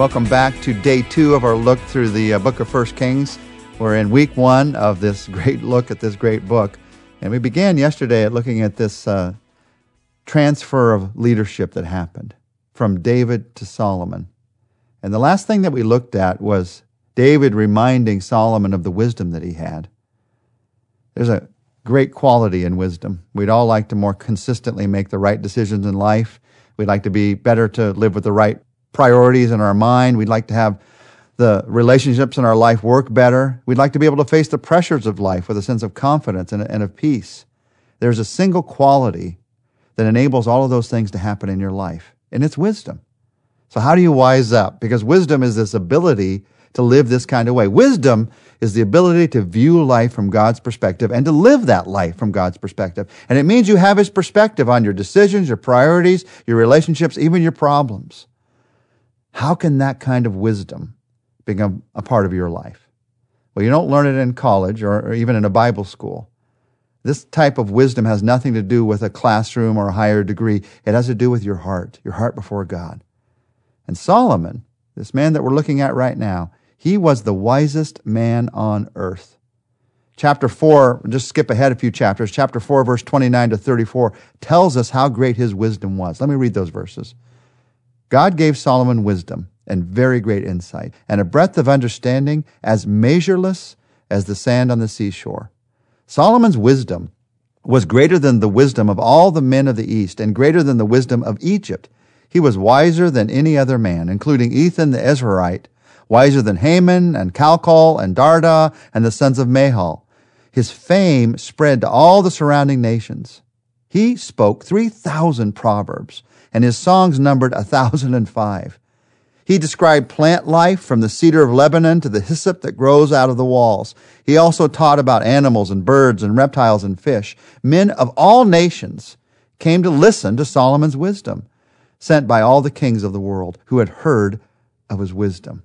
Welcome back to day two of our look through the uh, book of First Kings. We're in week one of this great look at this great book. And we began yesterday at looking at this uh, transfer of leadership that happened from David to Solomon. And the last thing that we looked at was David reminding Solomon of the wisdom that he had. There's a great quality in wisdom. We'd all like to more consistently make the right decisions in life. We'd like to be better to live with the right priorities in our mind. We'd like to have the relationships in our life work better. We'd like to be able to face the pressures of life with a sense of confidence and, and of peace. There's a single quality that enables all of those things to happen in your life, and it's wisdom. So, how do you wise up? Because wisdom is this ability to live this kind of way. Wisdom is the ability to view life from God's perspective and to live that life from God's perspective. And it means you have His perspective on your decisions, your priorities, your relationships, even your problems. How can that kind of wisdom become a part of your life? Well, you don't learn it in college or, or even in a Bible school. This type of wisdom has nothing to do with a classroom or a higher degree. It has to do with your heart, your heart before God. And Solomon, this man that we're looking at right now, he was the wisest man on earth. Chapter 4, just skip ahead a few chapters. Chapter 4, verse 29 to 34 tells us how great his wisdom was. Let me read those verses. God gave Solomon wisdom and very great insight, and a breadth of understanding as measureless as the sand on the seashore. Solomon's wisdom was greater than the wisdom of all the men of the East, and greater than the wisdom of Egypt. He was wiser than any other man, including Ethan the Ezrahite, wiser than Heman and Calcol and Darda and the sons of Mahol. His fame spread to all the surrounding nations. He spoke 3,000 proverbs and his songs numbered a thousand and five. He described plant life from the cedar of Lebanon to the hyssop that grows out of the walls. He also taught about animals and birds and reptiles and fish. Men of all nations came to listen to Solomon's wisdom, sent by all the kings of the world who had heard of his wisdom.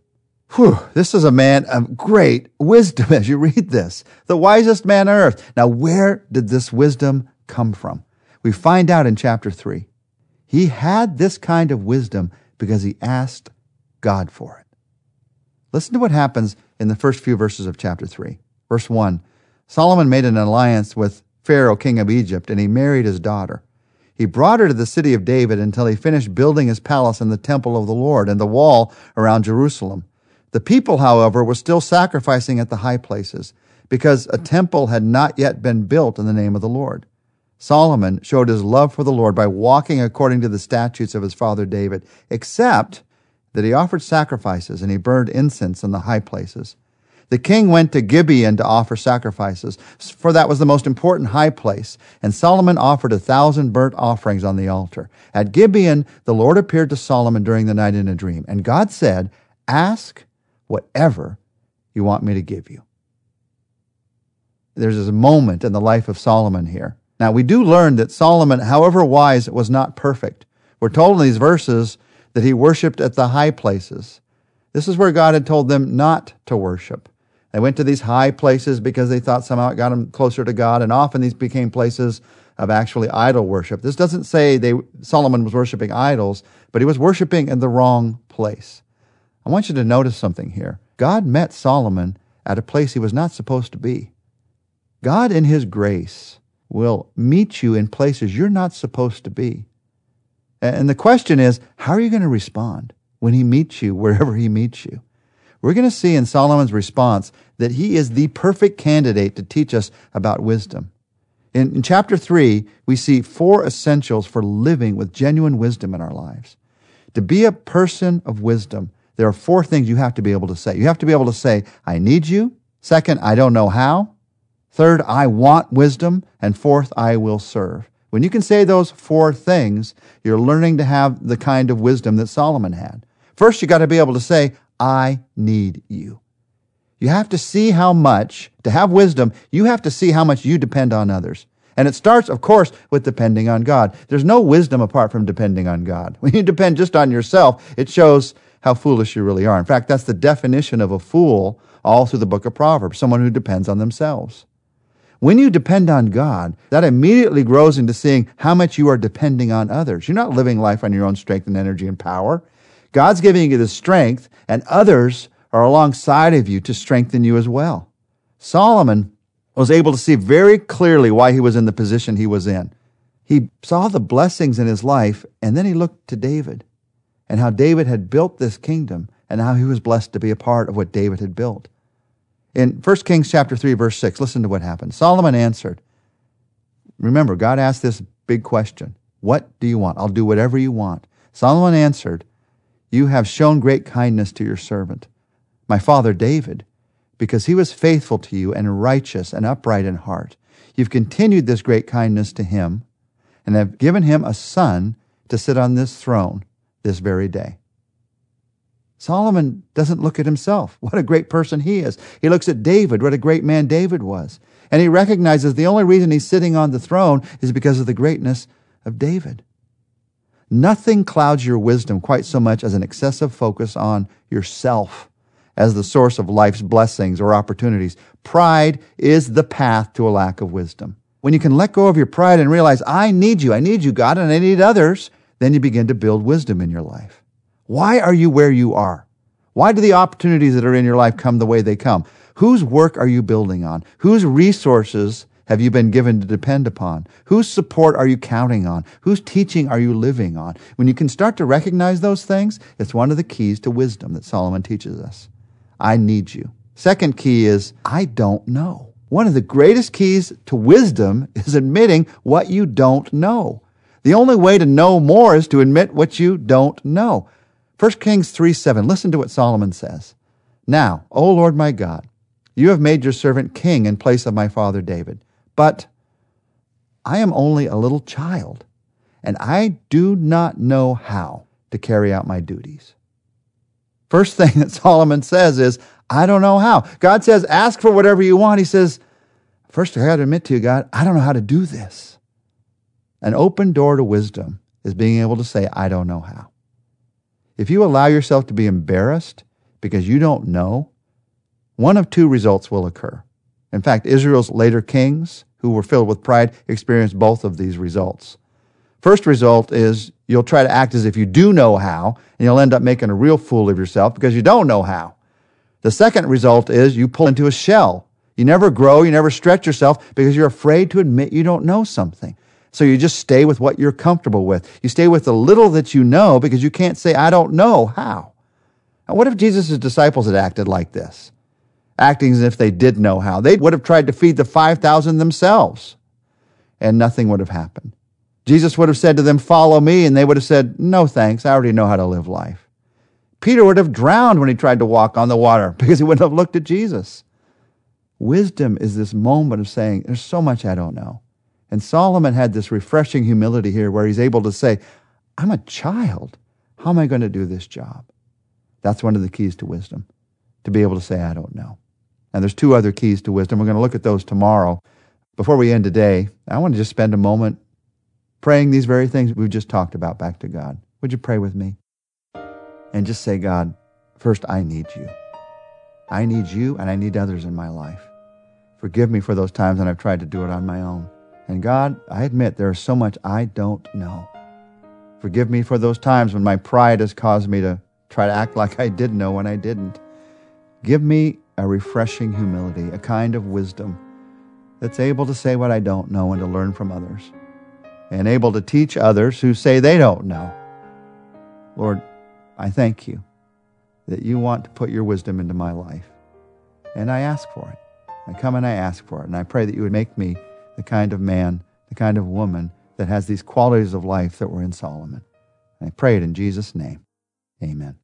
Whew, this is a man of great wisdom as you read this. The wisest man on earth. Now, where did this wisdom come from? We find out in chapter 3. He had this kind of wisdom because he asked God for it. Listen to what happens in the first few verses of chapter 3. Verse 1 Solomon made an alliance with Pharaoh, king of Egypt, and he married his daughter. He brought her to the city of David until he finished building his palace and the temple of the Lord and the wall around Jerusalem. The people, however, were still sacrificing at the high places because a temple had not yet been built in the name of the Lord. Solomon showed his love for the Lord by walking according to the statutes of his father David, except that he offered sacrifices and he burned incense in the high places. The king went to Gibeon to offer sacrifices, for that was the most important high place, and Solomon offered a thousand burnt offerings on the altar. At Gibeon, the Lord appeared to Solomon during the night in a dream, and God said, Ask whatever you want me to give you. There's a moment in the life of Solomon here now, we do learn that Solomon, however wise, was not perfect. We're told in these verses that he worshiped at the high places. This is where God had told them not to worship. They went to these high places because they thought somehow it got them closer to God, and often these became places of actually idol worship. This doesn't say they, Solomon was worshiping idols, but he was worshiping in the wrong place. I want you to notice something here. God met Solomon at a place he was not supposed to be. God, in his grace, will meet you in places you're not supposed to be. And the question is, how are you going to respond when he meets you wherever he meets you? We're going to see in Solomon's response that he is the perfect candidate to teach us about wisdom. In, in, chapter 3, we see four essentials for living with genuine wisdom in our lives. To be a person of wisdom, there are four things you have to be able to say. You have to be able to say, I need you. Second, I don't know how. Third, I want wisdom. And fourth, I will serve. When you can say those four things, you're learning to have the kind of wisdom that Solomon had. First, you got to be able to say, I need you. You have to see how much, to have wisdom, you have to see how much you depend on others. And it starts, of course, with depending on God. There's no wisdom apart from depending on God. When you depend just on yourself, it shows how foolish you really are. In fact, that's the definition of a fool all through the book of Proverbs, someone who depends on themselves. When you depend on God, that immediately grows into seeing how much you are depending on others. You're not living life on your own strength and energy and power. God's giving you the strength, and others are alongside of you to strengthen you as well. Solomon was able to see very clearly why he was in the position he was in. He saw the blessings in his life, and then he looked to David and how David had built this kingdom and how he was blessed to be a part of what David had built. In 1 Kings chapter 3 verse 6, listen to what happened. Solomon answered. Remember, God asked this big question. What do you want? I'll do whatever you want. Solomon answered, You have shown great kindness to your servant, my father David, because he was faithful to you and righteous and upright in heart. You've continued this great kindness to him and have given him a son to sit on this throne this very day. Solomon doesn't look at himself. What a great person he is. He looks at David, what a great man David was. And he recognizes the only reason he's sitting on the throne is because of the greatness of David. Nothing clouds your wisdom quite so much as an excessive focus on yourself as the source of life's blessings or opportunities. Pride is the path to a lack of wisdom. When you can let go of your pride and realize, I need you, I need you, God, and I need others, then you begin to build wisdom in your life. Why are you where you are? Why do the opportunities that are in your life come the way they come? Whose work are you building on? Whose resources have you been given to depend upon? Whose support are you counting on? Whose teaching are you living on? When you can start to recognize those things, it's one of the keys to wisdom that Solomon teaches us. I need you. Second key is, I don't know. One of the greatest keys to wisdom is admitting what you don't know. The only way to know more is to admit what you don't know. 1 Kings 3 7, listen to what Solomon says. Now, O Lord my God, you have made your servant king in place of my father David. But I am only a little child, and I do not know how to carry out my duties. First thing that Solomon says is, I don't know how. God says, ask for whatever you want. He says, first, I got to admit to you, God, I don't know how to do this. An open door to wisdom is being able to say, I don't know how. If you allow yourself to be embarrassed because you don't know, one of two results will occur. In fact, Israel's later kings, who were filled with pride, experienced both of these results. First result is you'll try to act as if you do know how, and you'll end up making a real fool of yourself because you don't know how. The second result is you pull into a shell. You never grow, you never stretch yourself because you're afraid to admit you don't know something. So you just stay with what you're comfortable with. You stay with the little that you know because you can't say, I don't know how. Now, what if Jesus' disciples had acted like this? acting as if they did know how. They would have tried to feed the 5,000 themselves, and nothing would have happened. Jesus would have said to them, Follow me, and they would have said, No thanks, I already know how to live life. Peter would have drowned when he tried to walk on the water because he wouldn't have looked at Jesus. Wisdom is this moment of saying, There's so much I don't know. And Solomon had this refreshing humility here where he's able to say, I'm a child. How am I going to do this job? That's one of the keys to wisdom, to be able to say, I don't know. And there's two other keys to wisdom. We're going to look at those tomorrow. Before we end today, I want to just spend a moment praying these very things we've just talked about back to God. Would you pray with me? And just say, God, first, I need you. I need you and I need others in my life. Forgive me for those times when I've tried to do it on my own. And God, I admit there is so much I don't know. Forgive me for those times when my pride has caused me to try to act like I did know when I didn't. Give me a refreshing humility, a kind of wisdom that's able to say what I don't know and to learn from others, and able to teach others who say they don't know. Lord, I thank you that you want to put your wisdom into my life, and I ask for it. I come and I ask for it, and I pray that you would make me the kind of man, the kind of woman that has these qualities of life that were in Solomon. And I pray it in Jesus' name. Amen.